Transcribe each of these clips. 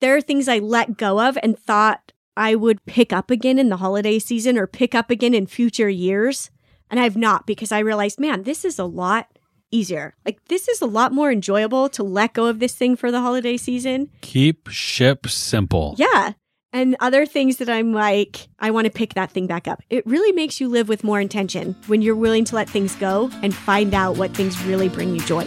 there are things I let go of and thought I would pick up again in the holiday season or pick up again in future years. And I've not because I realized, man, this is a lot easier. Like, this is a lot more enjoyable to let go of this thing for the holiday season. Keep ship simple. Yeah. And other things that I'm like, I want to pick that thing back up. It really makes you live with more intention when you're willing to let things go and find out what things really bring you joy.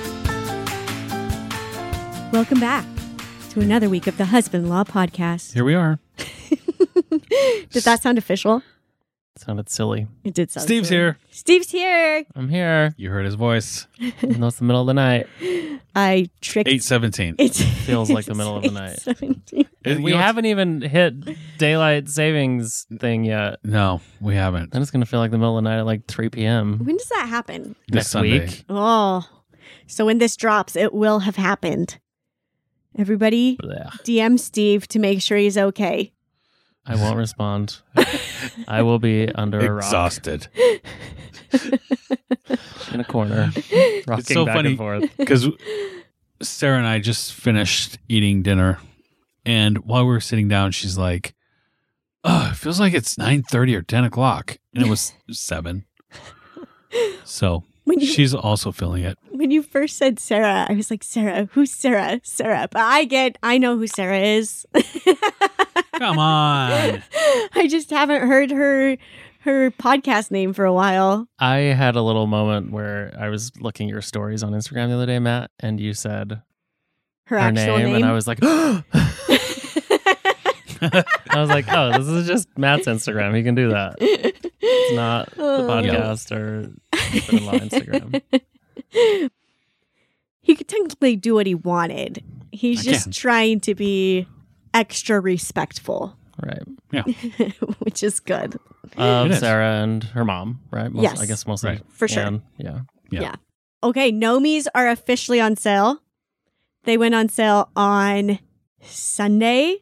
Welcome back to another week of the Husband Law Podcast. Here we are. Did that sound official? sounded silly. It did sound Steve's silly. here. Steve's here. I'm here. You heard his voice. Even though it's the middle of the night. I tricked. 817. It Feels like the middle of the night. 8:17. And we haven't even hit daylight savings thing yet. No, we haven't. Then it's gonna feel like the middle of the night at like 3 p.m. When does that happen? This next Sunday. week. Oh, so when this drops, it will have happened. Everybody, Blech. DM Steve to make sure he's okay. I won't respond. I will be under a rock Exhausted. in a corner, rocking so back funny. and forth. Because Sarah and I just finished eating dinner. And while we were sitting down, she's like, Oh, it feels like it's 9.30 or 10 o'clock. And it was 7. So When you she's also feeling it. when you first said Sarah, I was like, Sarah, who's Sarah? Sarah. But I get, I know who Sarah is. Come on. I just haven't heard her her podcast name for a while. I had a little moment where I was looking at your stories on Instagram the other day, Matt, and you said Her, her, actual name, name. and I was like, I was like, oh, this is just Matt's Instagram. He can do that. It's not the Oh. podcast or husband-in-law Instagram. he could technically do what he wanted. He's I just can. trying to be extra respectful, Right. Yeah. Which is good. Of It is. Sarah and her mom, right? Most, Yes. I guess mostly. Right. For sure. Anne, Yeah. Yeah. Okay, Nomis are officially on sale. They went on sale on Sunday.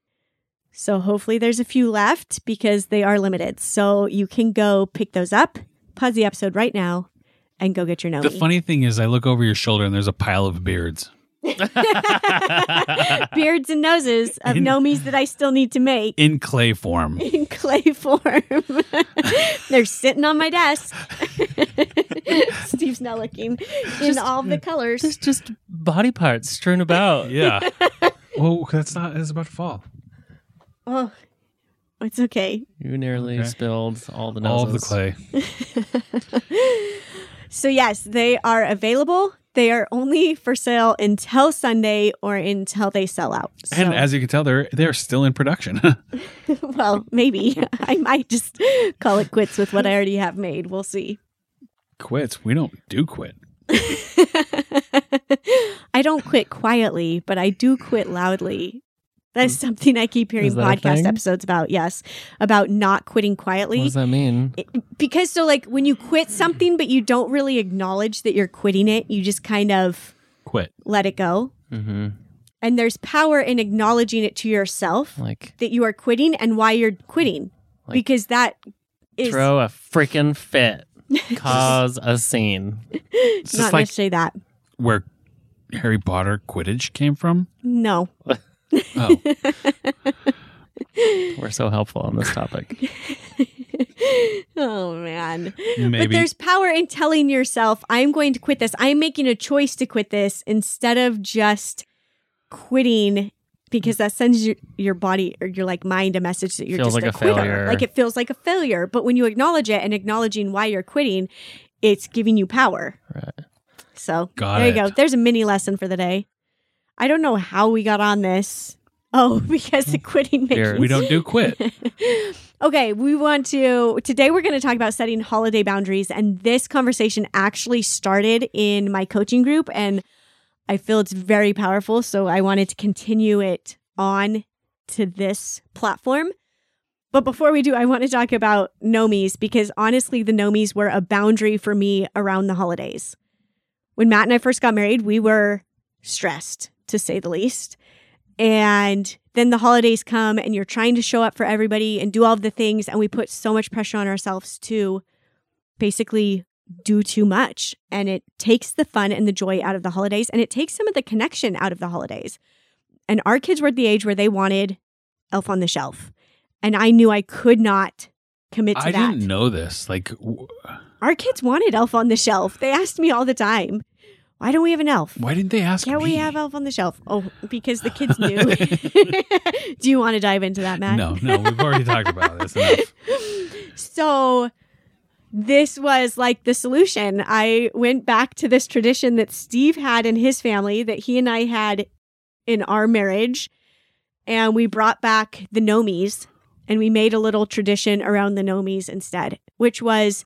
So hopefully there's a few left because they are limited. So you can go pick those up, pause the episode right now, and go get your Nomi. The funny thing is, I look over your shoulder and there's a pile of beards. Beards and noses of In- Nomis that I still need to make in clay form. in clay form. They're sitting on my desk. Steve's not looking in all the colors. There's just body parts strewn about. Yeah. well, that's not, it's about to fall. Oh, it's okay. You nearly Okay. spilled all the noses. All of the clay. So, yes, they are available. They are only for sale until Sunday or until they sell out. So, And as you can tell, they're they're still in production. well, maybe I might just call it quits with what I already have made. We'll see. Quits. We don't do quit. I don't quit quietly, but I do quit loudly. That's something I keep hearing Is that a podcast episodes about. Yes, about not quitting quietly. What quietly. does that mean? because so like when you quit something but you don't really acknowledge that you're quitting it, you just kind of Quit. let it go. Mm-hmm. And there's power in acknowledging it to yourself Like that you are quitting and why you're quitting. Like, because that is throw a freaking fit, cause a scene. It's not just like necessarily that. where Harry Potter Quidditch came from. No. Oh, We're so helpful on this topic. oh man. But there's power in telling yourself, I'm going to quit this. I'm making a choice to quit this instead of just quitting because that sends your, your body or your like mind a message that you're Feels just like a, a quitter. failure. Like it feels like a failure. But when you acknowledge it and acknowledging why you're quitting, it's giving you power. Right. So Got there you it. go. There's a mini lesson for the day. I don't know how we got on this. Oh, because the quitting makes we don't do quit. Okay, we want to today we're going to talk about setting holiday boundaries and this conversation actually started in my coaching group and I feel it's very powerful so I wanted to continue it on to this platform. But before we do, I want to talk about nomies because honestly, the nomies were a boundary for me around the holidays. When Matt and I first got married, we were stressed, to say the least. And then the holidays come and you're trying to show up for everybody and do all the things. And we put so much pressure on ourselves to basically do too much. And it takes the fun and the joy out of the holidays and it takes some of the connection out of the holidays. And our kids were at the age where they wanted Elf on the Shelf. And I knew I could not commit to I that. didn't know this. Like, w- Our kids wanted Elf on the Shelf. They asked me all the time, why don't we have an elf? why didn't they ask Can't me? we have Elf on the Shelf? Oh, because the kids knew. Do you want to dive into that, Matt? No, no, we've already talked about this enough. So this was like the solution. I went back to this tradition that Steve had in his family that he and I had in our marriage. And we brought back the nomies and we made a little tradition around the nomies instead, which was,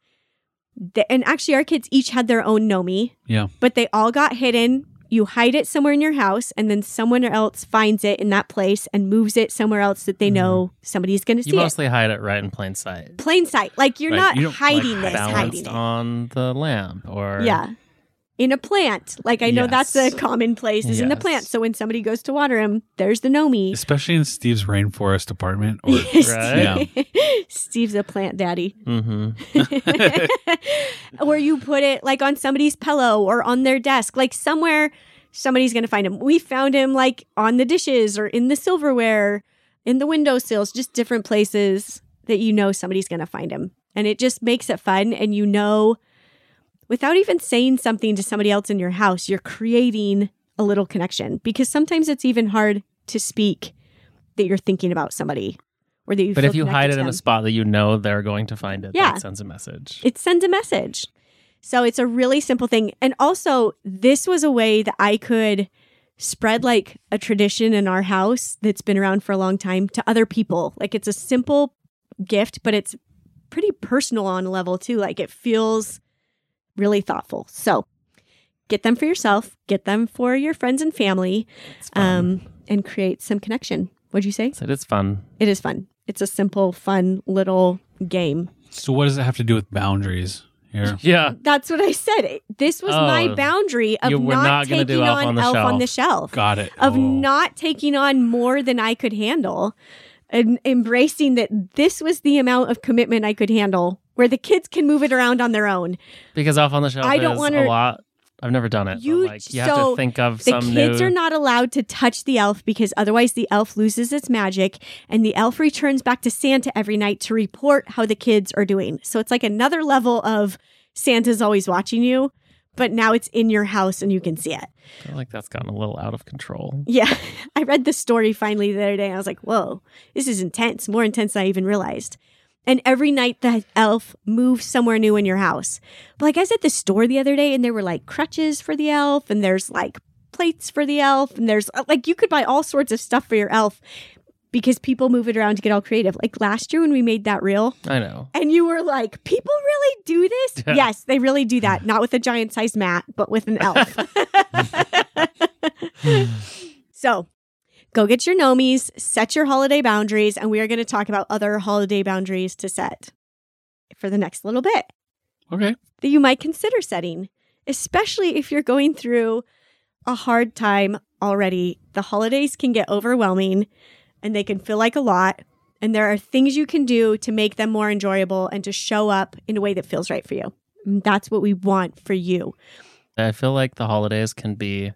the, and actually our kids each had their own nomi, Yeah. but they all got hidden. You hide it somewhere in your house, and then someone else finds it in that place and moves it somewhere else that they mm-hmm. know somebody's going to see You it mostly hide it right in plain sight. plain sight. Like you're Right, not you hiding like, this, hiding it. on the lamp or Yeah. In a plant. Like I know that's a common place is in the plant. So when somebody goes to water him, there's the Nomi. Especially in Steve's rainforest apartment. Or, Right? Steve's a plant daddy. hmm or you put it like on somebody's pillow or on their desk, like somewhere somebody's going to find him. We found him like on the dishes or in the silverware, in the windowsills, just different places that you know somebody's going to find him. And it just makes it fun. And you know, without even saying something to somebody else in your house, you're creating a little connection because sometimes it's even hard to speak that you're thinking about somebody or that you But if you hide it in a spot that you know they're going to find it, Yeah. that sends a message. it sends a message. So it's a really simple thing. And also, this was a way that I could spread like a tradition in our house that's been around for a long time to other people. Like it's a simple gift, but it's pretty personal on a level too. Like it feels really thoughtful. So get them for yourself, get them for your friends and family, um, and create some connection. What'd you say? So it's fun. It is fun. It's a simple, fun little game. so what does it have to do with boundaries here? Yeah. That's what I said. This was my Oh, boundary of not, not taking do Elf on on the Elf on the Shelf, Got it. of Oh. not taking on more than I could handle, and embracing that this was the amount of commitment I could handle, where the kids can move it around on their own. Because off on the shelf I don't wanna- a lot. I've never done it. You- like you have to think of The kids new. are not allowed to touch the elf because otherwise the elf loses its magic, and the elf returns back to Santa every night to report how the kids are doing. So it's like another level of Santa's always watching you. But now it's in your house and you can see it. I feel like that's gotten a little out of control. Yeah. I read the story finally the other day and I was like, whoa, this is intense, more intense than I even realized. And every night the elf moves somewhere new in your house. But like I was at the store the other day and there were like crutches for the elf and there's like plates for the elf and there's uh, like you could buy all sorts of stuff for your elf because people move it around to get all creative. Like last year when we made that reel I know. and you were like, people really do this? Yes, they really do that. Not with a giant sized mat, but with an elf. so go get your nomies, set your holiday boundaries, and we are going to talk about other holiday boundaries to set for the next little bit Okay. that you might consider setting, especially if you're going through a hard time already. The holidays can get overwhelming and they can feel like a lot. And there are things you can do to make them more enjoyable and to show up in a way that feels right for you. And that's what we want for you. I feel like the holidays can be,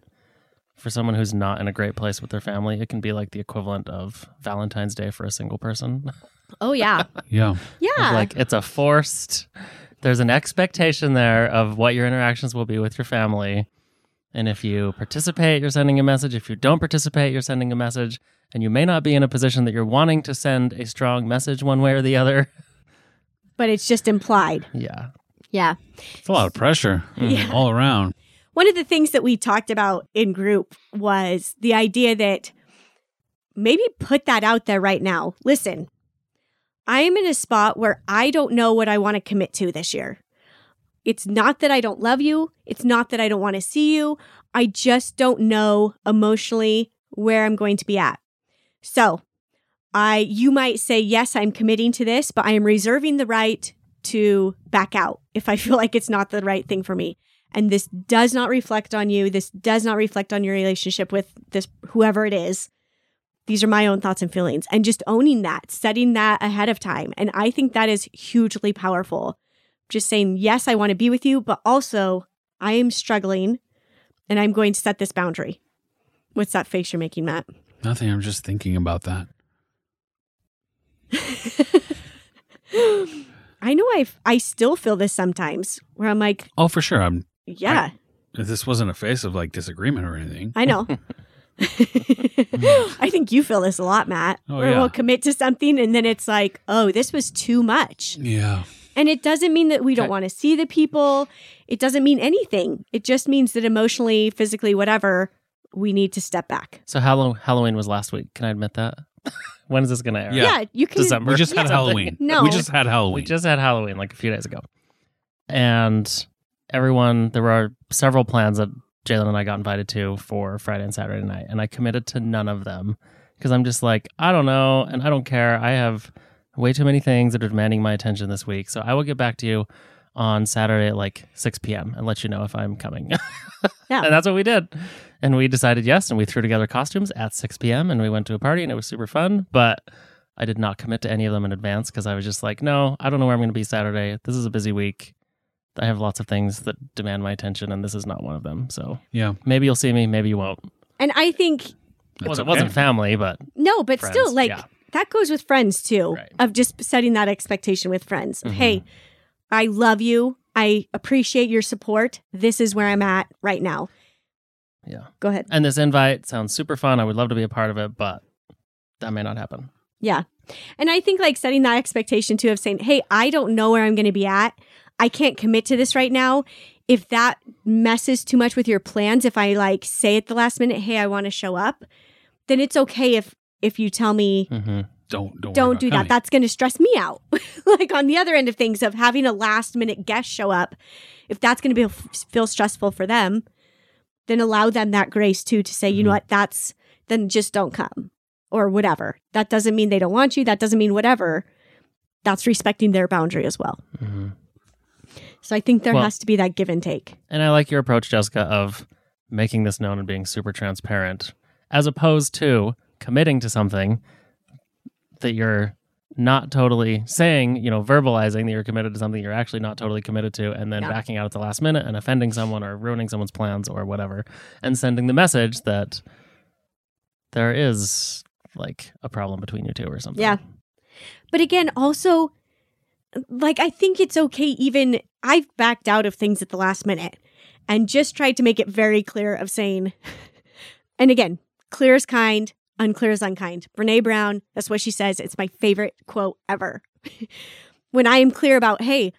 for someone who's not in a great place with their family, it can be like the equivalent of Valentine's Day for a single person. Oh, yeah. Yeah. Yeah. like it's a forced, there's an expectation there of what your interactions will be with your family. And if you participate, you're sending a message. If you don't participate, you're sending a message. And you may not be in a position that you're wanting to send a strong message one way or the other. but it's just implied. Yeah. Yeah. It's a lot of pressure Yeah. all around. One of the things that we talked about in group was the idea that maybe put that out there right now. Listen, I am in a spot where I don't know what I want to commit to this year. It's not that I don't love you. It's not that I don't want to see you. I just don't know emotionally where I'm going to be at. So I you might say yes, I'm committing to this, but I am reserving the right to back out if I feel like it's not the right thing for me. And this does not reflect on you. This does not reflect on your relationship with this whoever it is. These are my own thoughts and feelings and just owning that, setting that ahead of time. And I think that is hugely powerful. Just saying, yes, I want to be with you, but also I am struggling and I'm going to set this boundary. What's that face you're making, Matt? Nothing. I'm just thinking about that. I know I I still feel this sometimes where I'm like, Oh, for sure. I'm. Yeah, This wasn't a face of like disagreement or anything. I know. I think you feel this a lot, Matt. Oh, where yeah. we'll commit to something and then it's like, oh, this was too much. Yeah. And it doesn't mean that we don't Okay. want to see the people. It doesn't mean anything. It just means that emotionally, physically, whatever, we need to step back. So Hallow- Halloween was last week. Can I admit that? when is this going to air? Yeah. you can. December. We just had Yeah. Halloween. No. We just had Halloween. We just had Halloween like a few days ago. And everyone, there were several plans that Jalen and I got invited to for Friday and Saturday night. And I committed to none of them because I'm just like, I don't know. And I don't care. I have way too many things that are demanding my attention this week. So I will get back to you on Saturday at like 6 p.m. and let you know if I'm coming. Yeah. And that's what we did. And we decided yes. And we threw together costumes at 6 p.m. and we went to a party and it was super fun. But I did not commit to any of them in advance because I was just like, no, I don't know where I'm going to be Saturday. This is a busy week. I have lots of things that demand my attention, and this is not one of them. So yeah. maybe you'll see me, maybe you won't. And I think, It That's wasn't, okay. wasn't family, but no, but Friends, still, like, yeah. that goes with friends too, Right. of just setting that expectation with friends. Mhm. Hey, I love you. I appreciate your support. This is where I'm at right now. yeah. Go ahead. And this invite sounds super fun. I would love to be a part of it, but that may not happen. Yeah. And I think like setting that expectation too of saying, hey, I don't know where I'm going to be at. I can't commit to this right now. If that messes too much with your plans, if I like say at the last minute, hey, I want to show up, then it's okay if if you tell me hmm Don't don't don't do that. coming. That's going to stress me out. like on the other end of things of having a last minute guest show up, if that's going to be feel stressful for them, then allow them that grace too to say, you know Mhm. what, that's then just don't come or whatever. That doesn't mean they don't want you. That doesn't mean whatever. That's respecting their boundary as well. hmm So I think there Well- has to be that give and take. And I like your approach, Jessica, of making this known and being super transparent, as opposed to committing to something that you're not totally saying, you know, verbalizing that you're committed to something you're actually not totally committed to, and then Yeah. backing out at the last minute and offending someone or ruining someone's plans or whatever, and sending the message that there is like a problem between you two or something. Yeah. But again, also, like, I think it's okay, even I've backed out of things at the last minute and just tried to make it very clear of saying, and again, clear is kind, unclear is unkind. Brene Brown, that's what she says. It's my favorite quote ever. when I am clear about, hey,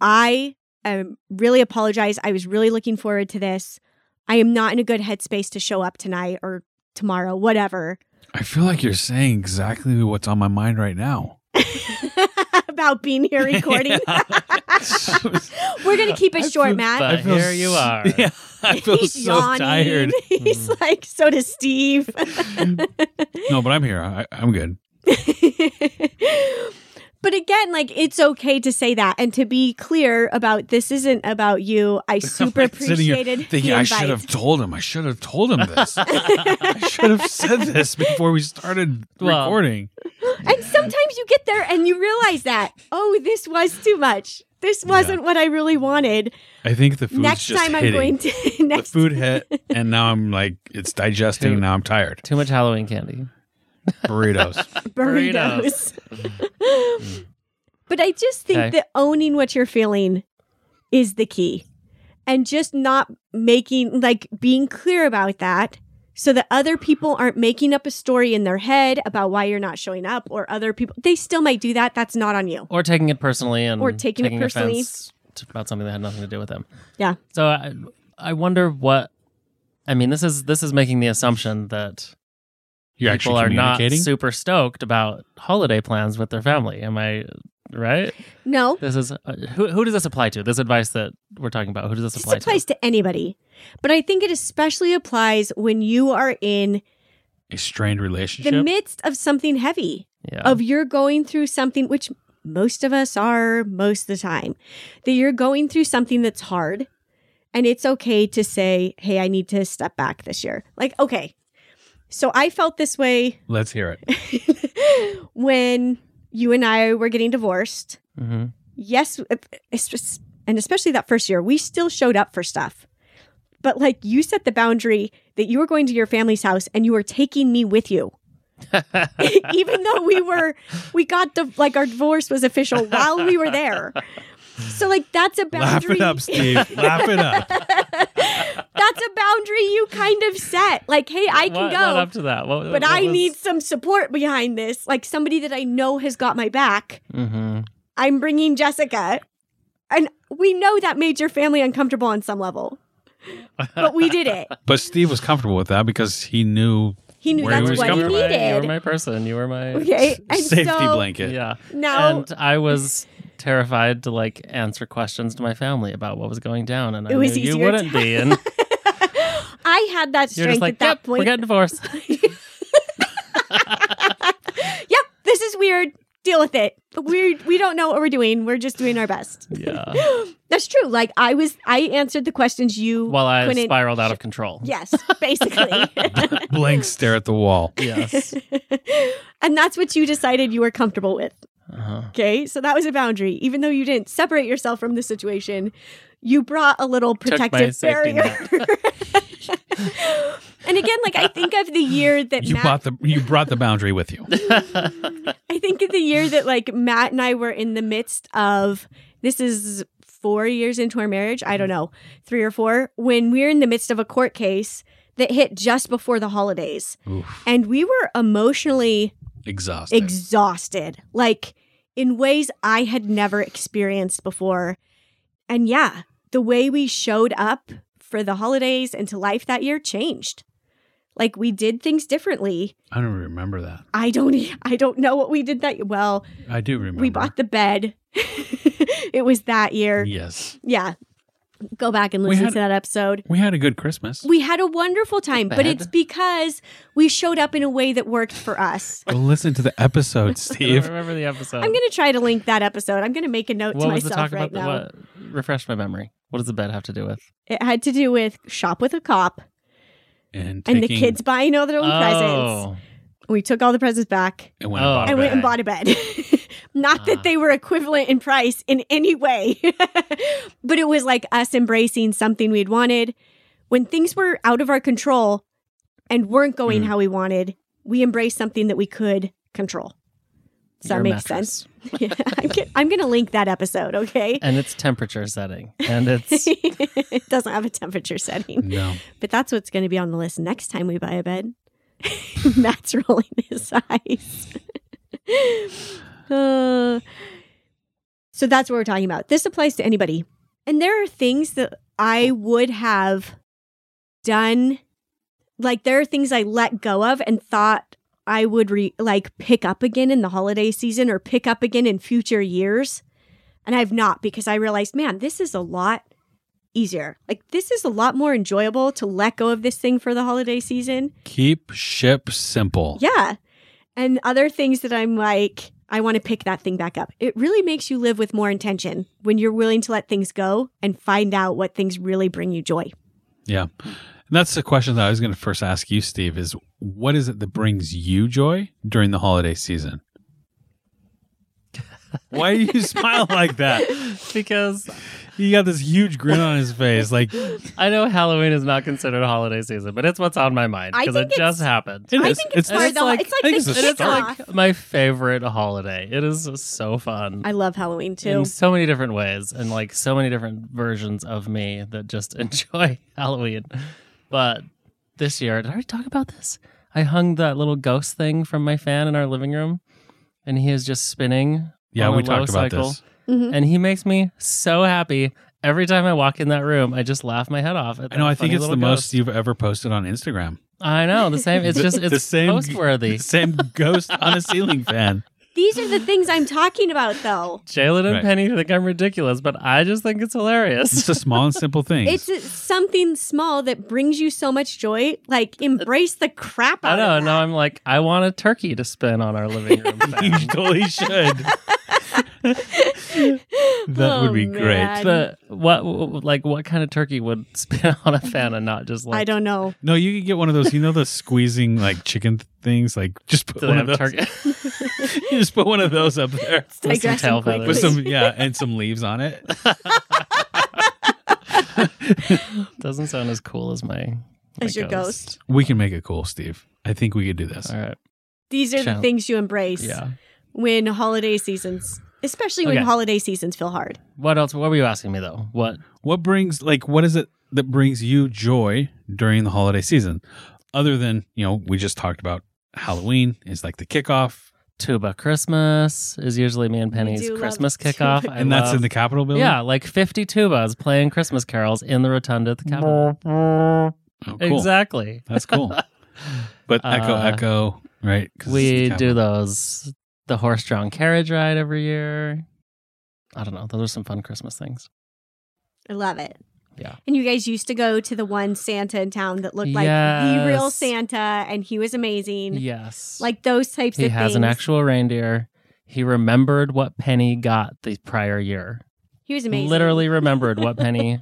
I um, really apologize. I was really looking forward to this. I am not in a good headspace to show up tonight or tomorrow, whatever. I feel like you're saying exactly what's on my mind right now. about being here recording. We're gonna keep it I short, feel- Matt. But feel here you are. Yeah, I feel He's so yawning. tired. He's Mm. like, so does Steve. No, but I'm here. I, I'm good. But again, like it's okay to say that and to be clear about this isn't about you. I super like here appreciated Thinking the I should have told him. I should have told him this. I should have said this before we started Well, recording. And sometimes you get there and you realize that, oh, this was too much. This wasn't what I really wanted. I think the food's next just time I'm hitting. going to the food hit, and now I'm like, it's digesting. Too- now I'm tired. Too much Halloween candy. Burritos. burritos. but I just think Okay. that owning what you're feeling is the key. And just not making, like, being clear about that so that other people aren't making up a story in their head about why you're not showing up or other people. They still might do that. That's not on you. or taking it personally and Or taking it personally. about something that had nothing to do with them. Yeah. So I, I wonder what. I mean, this is this is making the assumption that You're people actually are not super stoked about holiday plans with their family. Am I right? No, This is uh, who who does this apply to? This advice that we're talking about. Who does this apply this apply applies to anybody. But I think it especially applies when you are in A strained relationship. the midst of something heavy, Yeah. of you're going through something, which most of us are most of the time, that you're going through something that's hard. And it's okay to say, hey, I need to step back this year. Like, okay. So I felt this way Let's hear it. when you and I were getting divorced. hmm Yes, just, and especially that first year, we still showed up for stuff. But like you set the boundary that you were going to your family's house and you were taking me with you. Even though we were, we got the, like our divorce was official while we were there. So like that's a Laugh boundary. it up, Steve. Laugh it up. that's a boundary you kind of set. Like, hey, I can what, go. What up to that? What, but I need some support behind this, like somebody that I know has got my back. hmm I'm bringing Jessica. And we know that made your family uncomfortable on some level. But we did it. But Steve was comfortable with that because he knew He knew Where that's was what he comfortable. You were my person. You were my okay. And safety so blanket. Yeah. now and I was terrified to like answer questions to my family about what was going down, and I was knew you wouldn't to- be. And I had that you're strength just like, at that yep, we're getting divorced. yep, this is weird. Deal with it. We we don't know what we're doing. We're just doing our best. yeah. That's true. Like I was, I answered the questions you While I couldn't. spiraled out of control. Yes, basically. blank stare at the wall. Yes. and that's what you decided you were comfortable with. Uh-huh. Okay, so that was a boundary. Even though you didn't separate yourself from the situation, you brought a little protective barrier. and again, like I think of the year that You Matt, bought the you brought the boundary with you. I think of the year that like Matt and I were in the midst of this is four years into our marriage. I don't know, three or four, when we are in the midst of a court case that hit just before the holidays. Oof, And we were emotionally exhausted. exhausted, like in ways I had never experienced before. And yeah, the way we showed up for the holidays and to life that year changed. Like we did things differently. I don't remember that. I don't I don't know what we did that well, I do remember. we bought the bed. it was that year. Yes. Yeah. Go back and listen had- to that episode. We had a good Christmas. We had a wonderful time, but it's because we showed up in a way that worked for us. Well, listen to the episode, I don't Steve. remember the episode. I'm going to try to link that episode. I'm going to make a note what to was the myself talk right about? now. The, what? Refresh my memory. What does the bed have to do with? It had to do with shop with a cop And, and the kids buying all their own presents. Oh. We took all the presents back and went Oh. and bought a and went and bed. bought a bed. Not Ah. that they were equivalent in price in any way, but it was like us embracing something we'd wanted. When things were out of our control and weren't going Mm. how we wanted, we embraced something that we could control. Does that your make mattress. sense? Yeah, I'm, g- I'm going to link that episode, okay? And it's temperature setting, and it's it doesn't have a temperature setting. No. But that's what's going to be on the list next time we buy a bed. Matt's rolling his eyes. Uh, so that's what we're talking about. This applies to anybody. And there are things that I would have done. Like there are things I let go of and thought I would re- like pick up again in the holiday season or pick up again in future years. And I've not because I realized, man, this is a lot easier. Like this is a lot more enjoyable to let go of this thing for the holiday season. Keep ship simple. Yeah. And other things that I'm like, I want to pick that thing back up. It really makes you live with more intention when you're willing to let things go and find out what things really bring you joy. Yeah. And that's the question that I was going to first ask you, Steve, is what is it that brings you joy during the holiday season? Why do you smile like that? because He got this huge grin on his face. Like, I know Halloween is not considered a holiday season, but it's what's on my mind I because it think just happened. is. I think it's, And part it's of the, like- it's like I think the it's a And it's start. kickoff. like my favorite holiday. It is so fun. I love Halloween too. in so many different ways and like so many different versions of me that just enjoy Halloween. But this year, did I already talk about this? I hung that little ghost thing from my fan in our living room, and he is just spinning. yeah, on a we low talked about cycle, this. Mhm. and he makes me so happy. Every time I walk in that room, I just laugh my head off. At I know. I think it's the little most you've ever posted on Instagram. I know the same. It's The- just the it's same- post worthy. The same ghost on a ceiling fan. These are the things I'm talking about, though. Jalen and Right. Penny think I'm ridiculous, but I just think it's hilarious. It's a small and simple thing. It's something small that brings you so much joy. Like, embrace the crap I know. of Now. I'm like, I want a turkey to spin on our living room. you totally should. that would be Oh, great. man. but what, like, what kind of turkey would spin on a fan and not just like? I don't know. No, you could get one of those. You know the squeezing like chicken things. Like just put Do one of those. turkey? you just put one of those up there With some Digressing tail quickly. with some yeah, and some leaves on it. Doesn't sound as cool as my. my As your ghost. We can make it cool, Steve. I think we could do this. All right. These are the things you embrace Yeah. when holiday seasons, especially when Okay. holiday seasons feel hard. What else? What were you asking me though? What? What brings like what is it that brings you joy during the holiday season? Other than, you know, we just talked about Halloween is like the kickoff. Tuba Christmas is usually me and Penny's do love Christmas Tuba kickoff. I and that's love- in the Capitol building. Yeah, like 50 tubas playing Christmas carols in the rotunda at the Capitol. Oh, cool. Exactly. That's cool. But echo, Uh, echo, right? 'Cause it's We the do those, the horse drawn carriage ride every year. I don't know. Those are some fun Christmas things. I love it. Yeah. And you guys used to go to the one Santa in town that looked like the real Santa, and he was amazing. Yes. Like those types he of things. He has an actual reindeer. He remembered what Penny got the prior year. he was amazing. Literally remembered what Penny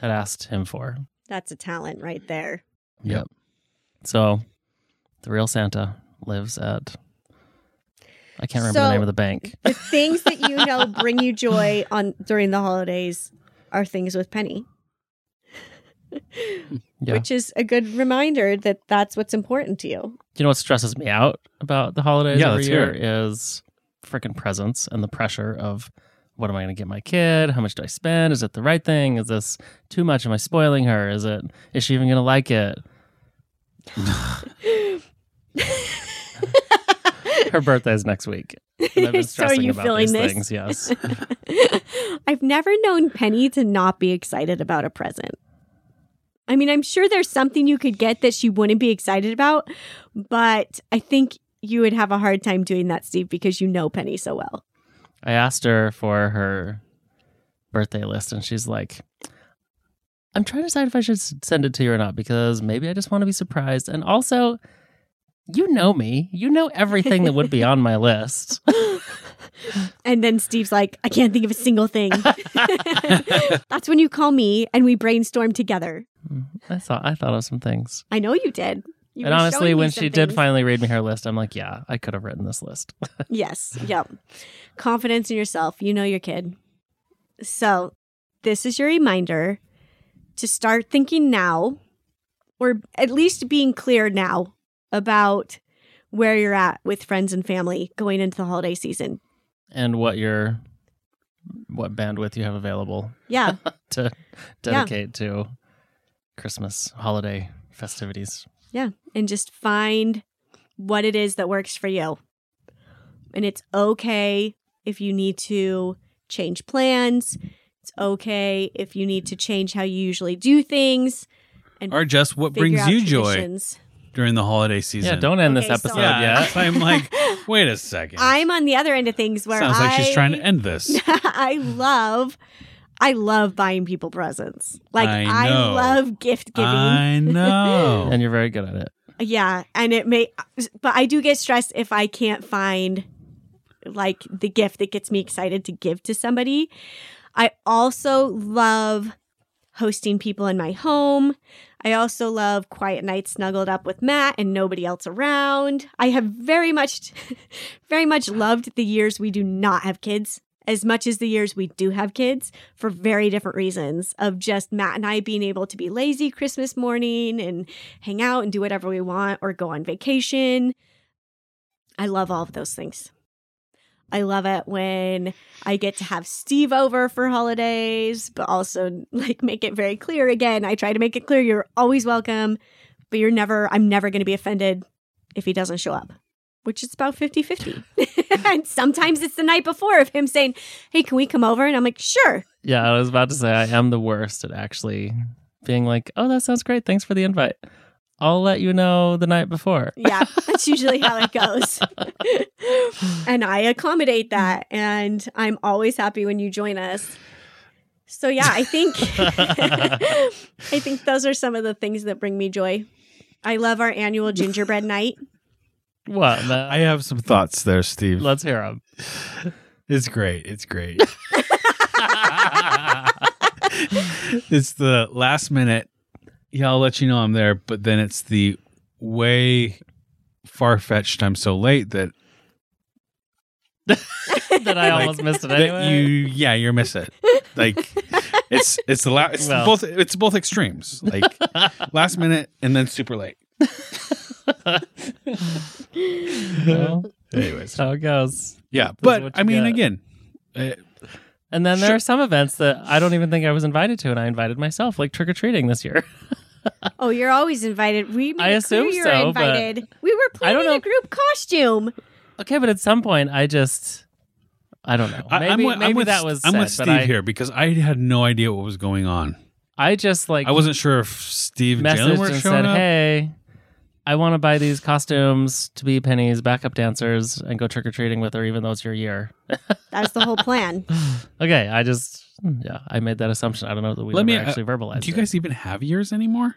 had asked him for. That's a talent right there. Yep. So the real Santa lives at I can't remember So- the name of the bank. The things that you know bring you joy on during the holidays are things with Penny, Yeah. which is a good reminder that that's what's important to you. you know what stresses me out about the holidays Yeah, every let's year is freaking presents and the pressure of what am I going to get my kid? How much do I spend? Is it the right thing? Is this too much? Am I spoiling her? Is it is she even going to like it? her birthday is next week. So are stressing you about feeling this? things. Yes. I've never known Penny to not be excited about a present. I mean, I'm sure there's something you could get that she wouldn't be excited about, but I think you would have a hard time doing that, Steve, because you know Penny so well. I asked her for her birthday list, and she's like, I'm trying to decide if I should send it to you or not because maybe I just want to be surprised. And also, you know me. You know everything that would be on my list. And then Steve's like, I can't think of a single thing. That's when you call me and we brainstorm together. Mm, I thought I thought of some things. I know you did. You and honestly, when she did finally read me her list, I'm like, yeah, I could have written this list. Yes. Yep. Confidence in yourself. You know your kid. So, this is your reminder to start thinking now, or at least being clear now about where you're at with friends and family going into the holiday season. and what your what bandwidth you have available Yeah. to dedicate to Christmas holiday festivities. yeah. And just find what it is that works for you. And it's okay if you need to change plans. It's okay if you need to change how you usually do things. And Or just what brings you joy traditions. During the holiday season. Yeah, don't end this Okay, so- episode Yeah, yet. I'm like, wait a second. I'm on the other end of things where Sounds like she's trying to end this. I love, I love buying people presents. Like I I, love gift giving. I know. And you're very good at it. yeah, and it may, but I do get stressed if I can't find like the gift that gets me excited to give to somebody. I also love hosting people in my home. I also love quiet nights snuggled up with Matt and nobody else around. I have very much, very much loved the years we do not have kids as much as the years we do have kids for very different reasons of just Matt and I being able to be lazy Christmas morning and hang out and do whatever we want or go on vacation. I love all of those things. I love it when I get to have Steve over for holidays, but also like make it very clear again. I try to make it clear you're always welcome, but you're never, I'm never going to be offended if he doesn't show up, which is about 50 50. and sometimes it's the night before of him saying, Hey, can we come over? And I'm like, Sure. Yeah, I was about to say I am the worst at actually being like, "Oh, that sounds great. Thanks for the invite." I'll let you know the night before. Yeah, that's usually how it goes. and I accommodate that. And I'm always happy when you join us. So yeah, I think I think those are some of the things that bring me joy. I love our annual gingerbread night. What? Matt? I have some thoughts there, Steve. Let's hear them. It's great. It's great. it's the last minute. Yeah, I'll let you know I'm there, but then it's the way far fetched. I'm so late that that I almost missed it anyway. you yeah you're miss it. Like it's it's the la- it's Well. both it's both extremes. Like last minute and then super late. Well, Anyways, how it goes. yeah, That's but I mean get. again, uh, And then there Sure. are some events that I don't even think I was invited to, and I invited myself, like trick or treating this year. Oh, you're always invited. We made I it clear assume you're so, but- invited. We were I don't planning know. a group costume. okay, but at some point, I just, I don't know. I, Maybe, I'm with, maybe I'm with, that was. I'm said, with but Steve I, here because I had no idea what was going on. I just like I wasn't sure if Steve and Jalen were showing said, up. "Hey, I want to buy these costumes to be Penny's backup dancers and go trick or treating with her, even though it's your year." That's the whole plan. okay, I just, yeah, I made that assumption. I don't know that we Let ever me, uh, actually verbalized. Do you it. guys even have years anymore?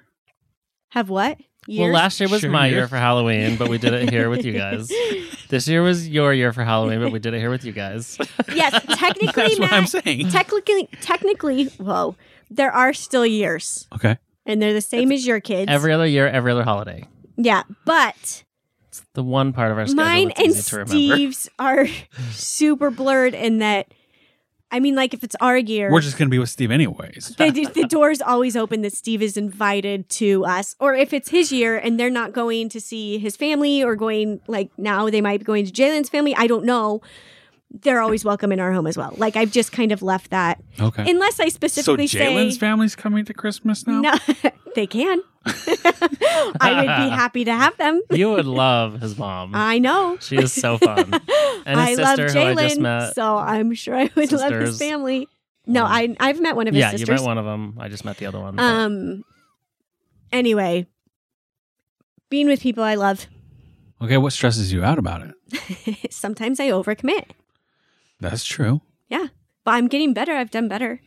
Have what? Years? Well, last year was Sure, my year. year for Halloween, but we did it here with you guys. This year was your year for Halloween, but we did it here with you guys. yes, technically, That's what I'm saying. technically, technically, whoa, there are still years, Okay. and they're the same as your kids. Every other year, every other holiday. Yeah, but It's the one part of our schedule mine that's and easy to remember. Steve's are super blurred in that. I mean, like if it's our year, We're just going to be with Steve anyways. the, the door's always open that Steve is invited to us. Or if it's his year and they're not going to see his family or going, like now they might be going to Jalen's family. I don't know. They're always welcome in our home as well. Like I've just kind of left that. Okay. Unless I specifically so specifically Jalen's say. family's coming to Christmas now? No, they can. I would be happy to have them. You would love his mom. I know. she is so fun. And I his love sister, who Jalen, so I'm sure I would love his family. No, I I've met one of his yeah, sisters. you met one of them. I just met the other one. but- Um. Anyway, being with people I love. Okay, what stresses you out about it? Sometimes I overcommit, That's true. Yeah. But I'm getting better. I've done better.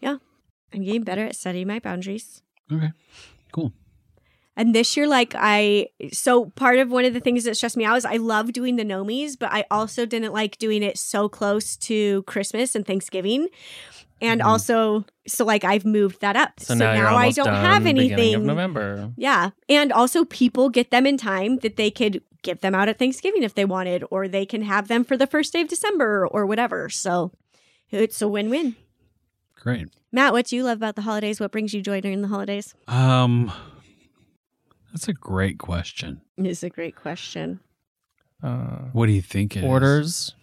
Yeah, I'm getting better at setting my boundaries. Okay. Cool. And this year, like I, so part of one of the things that stressed me out is I love doing the nomies, but I also didn't like doing it so close to Christmas and Thanksgiving. And Mhm. also, so like I've moved that up. so, now, you're I don't have anything. November. Yeah. And also, people get them in time that they could give them out at Thanksgiving if they wanted, or they can have them for the first day of December or whatever. So it's a win win. Great. Matt, what do you love about the holidays? What brings you joy during the holidays? Um, that's a great question. It's a great question. Uh, What do you think it is? orders,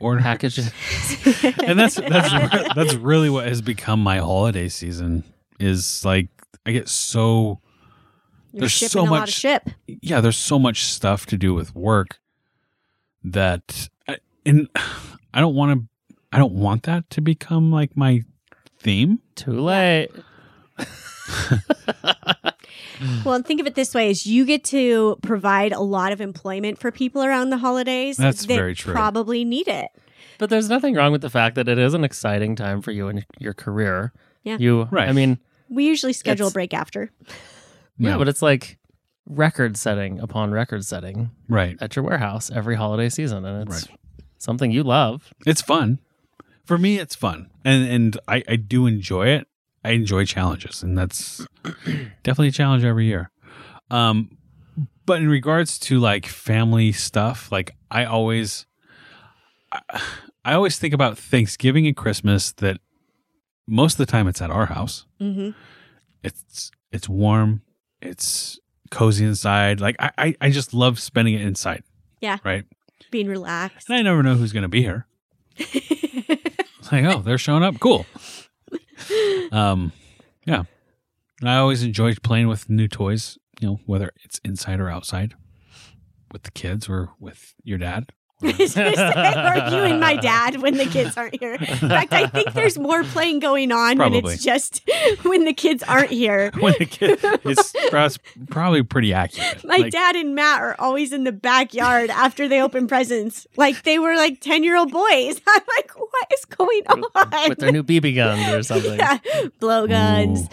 Order. packages. and that's that's that's really what has become my holiday season. Is like I get so You're There's so a lot of much- ship. yeah. There's so much stuff to do with work that I, and I don't want to. I don't want that to become like my theme. Too late. Well, and think of it this way: is you get to provide a lot of employment for people around the holidays. That's that very true. Probably need it. But there's nothing wrong with the fact that it is an exciting time for you and your career. Yeah. You, Right. I mean, We usually schedule a break after. Yeah, No. but it's like record setting upon record setting Right. at your warehouse every holiday season, and it's Right. something you love. It's fun. For me, it's fun, and and I I do enjoy it. I enjoy challenges, and that's definitely a challenge every year. Um, but in regards to like family stuff, like I always, I, I always think about Thanksgiving and Christmas. That most of the time it's at our house. hmm It's it's warm. It's cozy inside. Like I I, I just love spending it inside. Yeah. Right. Being relaxed. And I never know who's going to be here. It's like, oh, they're showing up. Cool. Um, yeah. And I always enjoy playing with new toys, you know, whether it's inside or outside with the kids or with your dad Seriously, or you and my dad when the kids aren't here. In fact, I think there's more playing going on when it's just when the kids aren't here. when the kid, it's that's probably pretty accurate. My Like, dad and Matt are always in the backyard after they open presents, like they were like ten year old boys. I'm like, what is going on? with their new BB guns or something. yeah, blow guns,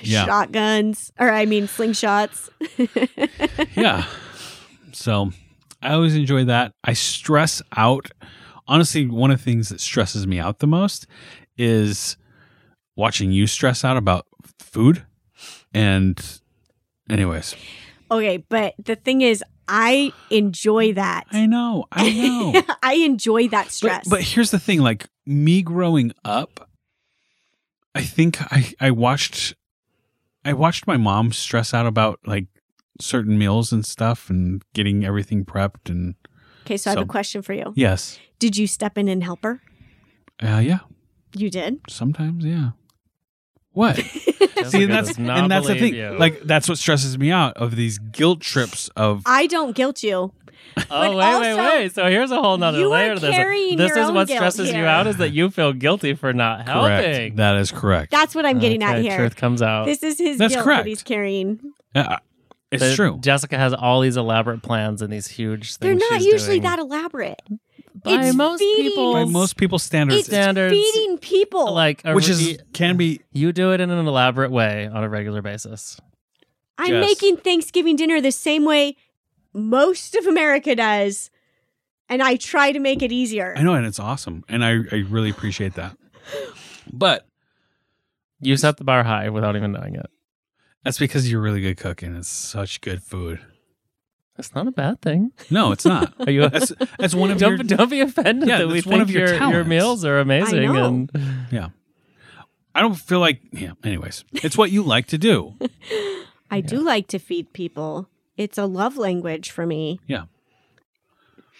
Yeah. shotguns, or I mean slingshots. yeah. So I always enjoy that. I stress out. Honestly, one of the things that stresses me out the most is watching you stress out about food. And, anyways, okay, but the thing is, I enjoy that. I know, I know. I enjoy that but, stress. but here's the thing like me growing up, I think I, I watched. I watched my mom stress out about like certain meals and stuff and getting everything prepped and okay, so I have a question for you. yes. Did you step in and help her? Uh, yeah. You did. Sometimes, yeah. What? See, and that's and that's the thing. you. Like that's what stresses me out of these guilt trips of I don't guilt you. oh wait, wait, also, wait. So here's a whole nother you are layer to this. This your is own what guilt stresses you out is that you feel guilty for not correct. helping. That is correct. That's what I'm getting at here. Truth comes out. This is his That's guilt correct. that he's carrying. Uh, it's That true. Jessica has all these elaborate plans and these huge They're not she's usually doing. that elaborate. By it's most feeding- people. By most people's standards, It's Standards, feeding people. like a which re- is can be you do it in an elaborate way on a regular basis. I'm Jess. making Thanksgiving dinner the same way most of America does, and I try to make it easier. I know, and it's awesome, and I I really appreciate that. But You set the bar high without even knowing it. That's because you're really good cook, and it's such good food. It's not a bad thing. No, it's not. Are you? That's that's one of your don't, don't be offended Yeah, that we think one of your your, your meals are amazing. know. And yeah. I don't feel like yeah. Anyways, it's what you like to do. I do like to feed people. It's a love language for me. Yeah.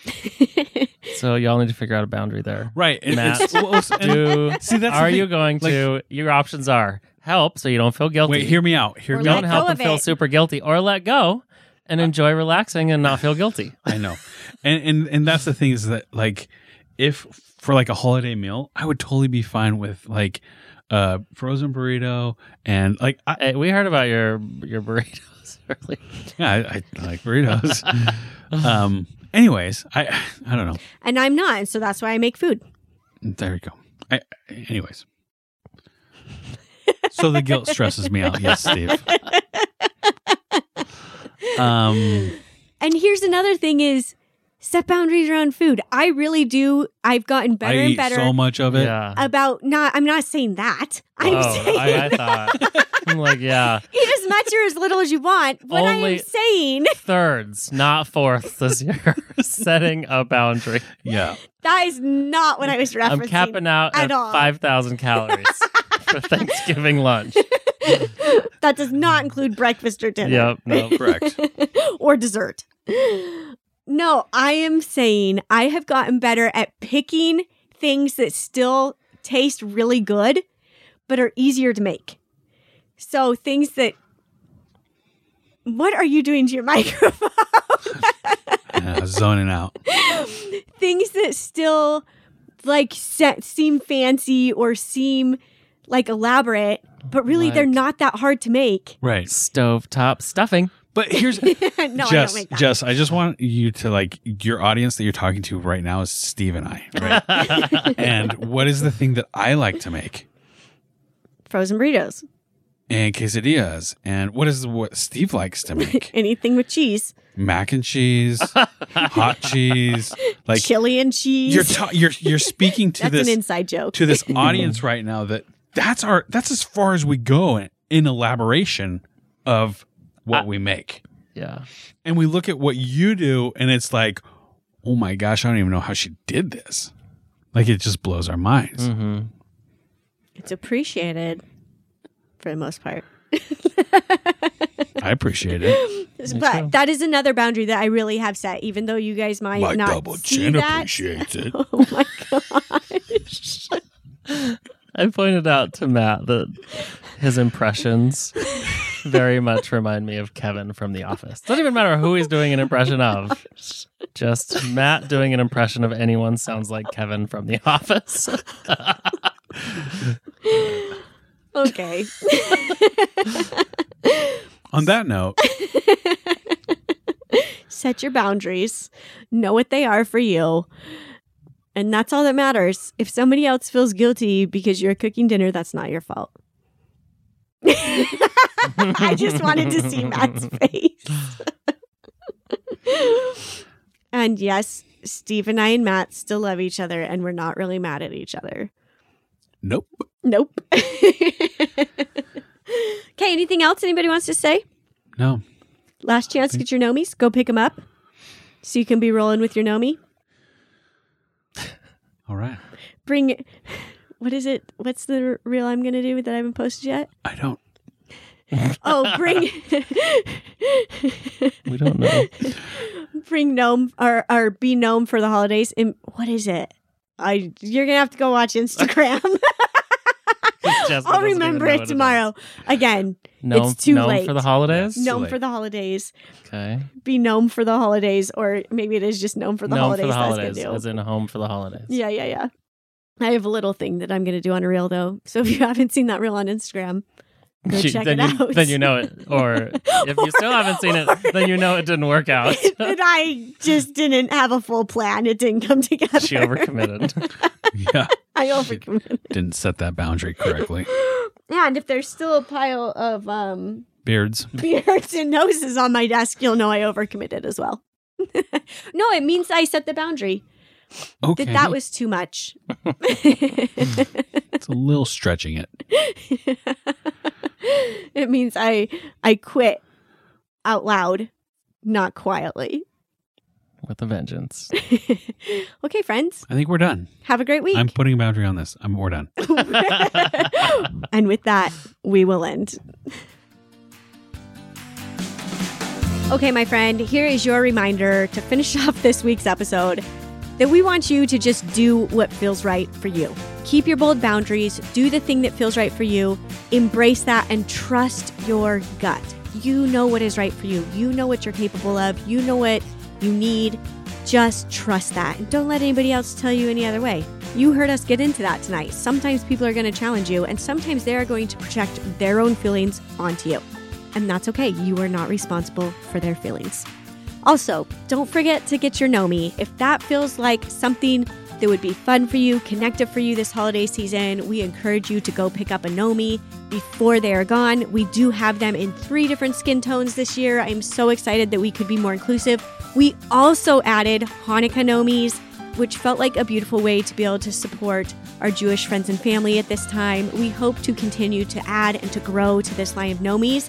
so y'all need to figure out a boundary there. Right. And Matt, it's- well, Do See, that's are you going to? your options are help, so you don't feel guilty. Wait, hear me out. Hear Or me don't go help of and feel it. super guilty, or let go and enjoy relaxing and not feel guilty. I know. And and and that's the thing is that like if for like a holiday meal, I would totally be fine with like a frozen burrito and like I, Hey, we heard about your your burritos earlier. yeah, I, I like burritos. um anyways, I I don't know. And I'm not, and so that's why I make food. There you go. I anyways. So the guilt stresses me out. Yes, Steve. Um And here's another thing is set boundaries around food. I really do. I've gotten I better and eat better so much of it. Yeah. about not I'm not saying that. I'm oh, saying I, I thought. I'm like, yeah, eat as much or as little as you want. What I Only- am saying thirds, not fourths this year. Setting a boundary. Yeah. that is not what I was referencing. I'm capping out at at, all. 5,000 calories for Thanksgiving lunch. that does not include breakfast or dinner. Yep. No. Correct. or dessert. No, I am saying I have gotten better at picking things that still taste really good, but are easier to make. So things that. What are you doing to your microphone? Yeah, zoning out. things that still like se- seem fancy or seem like elaborate, but really they're not that hard to make. Right. Stovetop stuffing. But here's no, I don't Jess, make that. Jess, I just want you to like your audience that you're talking to right now is Steve and I, right? and what is the thing that I like to make? Frozen burritos, And quesadillas. And what is what Steve likes to make? anything with cheese, Mac and cheese, hot cheese. Like chili and cheese. you're ta- you're you're speaking to That's this an inside joke. to this audience right now that that's our that's as far as we go in, in elaboration of what I- we make. Yeah. and we look at what you do and it's like oh my gosh i don't even know how she did this like it just blows our minds hmm It's appreciated for the most part. i appreciate it too. But that is another boundary that I really have set, even though you guys might my not double see chin that. appreciates it Oh my gosh. I pointed out to Matt that his impressions very much remind me of Kevin from The Office. Doesn't even matter who he's doing an impression of. Just Matt doing an impression of anyone sounds like Kevin from The Office. Okay. On that note, Set your boundaries. Know what they are for you. And that's all that matters. If somebody else feels guilty because you're cooking dinner, that's not your fault. I just wanted to see Matt's face. and yes, Steve and I and Matt still love each other and we're not really mad at each other. nope. Nope. okay, anything else anybody wants to say? No. Last chance to get your Nomis. Go pick them up so you can be rolling with your Nomi. All right. Bring, what is it? What's the reel I'm going to do that I haven't posted yet? I don't. Oh, bring, we don't know. bring gnome or, or be gnome for the holidays. And what is it? I You're going to have to go watch Instagram. Jessica I'll remember it tomorrow. Again, Gnome, It's too gnome late. for the holidays. No. gnome for the holidays. Okay. Be gnome for the holidays. Or maybe it is just gnome for the gnome holidays. for the That's holidays, as in a home for the holidays. Yeah, yeah, yeah. I have a little thing that I'm going to do on a reel though. So if you haven't seen that reel on Instagram, go check then it you, out. Then you know it. Or if you still haven't seen it, then you know it didn't work out. that I just didn't have a full plan. It didn't come together. she overcommitted. Yeah. I overcommitted. Didn't set that boundary correctly. And if there's still a pile of um, Beards. beards and noses on my desk, you'll know I overcommitted as well. no, it means I set the boundary. Okay. That that was too much. It's a little stretching it. it means I I quit out loud, not quietly. With a vengeance. okay, friends, I think we're done. have a great week. I'm putting a boundary on this. I'm we're done. and with that, we will end. Okay, my friend, here is your reminder to finish off this week's episode that we want you to just do what feels right for you. Keep your bold boundaries, do the thing that feels right for you, embrace that, and trust your gut. You know what is right for you, you know what you're capable of, you know what you need. Just trust that. And don't let anybody else tell you any other way. You heard us get into that tonight. Sometimes people are going to challenge you, and sometimes they are going to project their own feelings onto you. And that's okay. You are not responsible for their feelings. Also, don't forget to get your Nomi. If that feels like something that would be fun for you, connective for you this holiday season, we encourage you to go pick up a Nomi before they are gone. We do have them in three different skin tones this year. I'm so excited that we could be more inclusive. We also added Hanukkah Nomis, which felt like a beautiful way to be able to support our Jewish friends and family at this time. We hope to continue to add and to grow to this line of Nomis.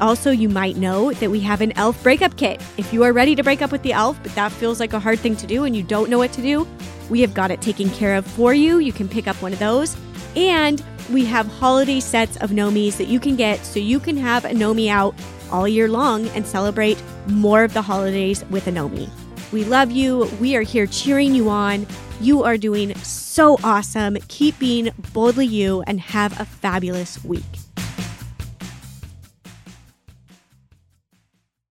Also, you might know that we have an elf breakup kit. If you are ready to break up with the elf, but that feels like a hard thing to do and you don't know what to do, we have got it taken care of for you. You can pick up one of those. And we have holiday sets of Nomis that you can get so you can have a Nomi out all year long and celebrate more of the holidays with a Nomi. We love you. We are here cheering you on. You are doing so awesome. Keep being boldly you and have a fabulous week.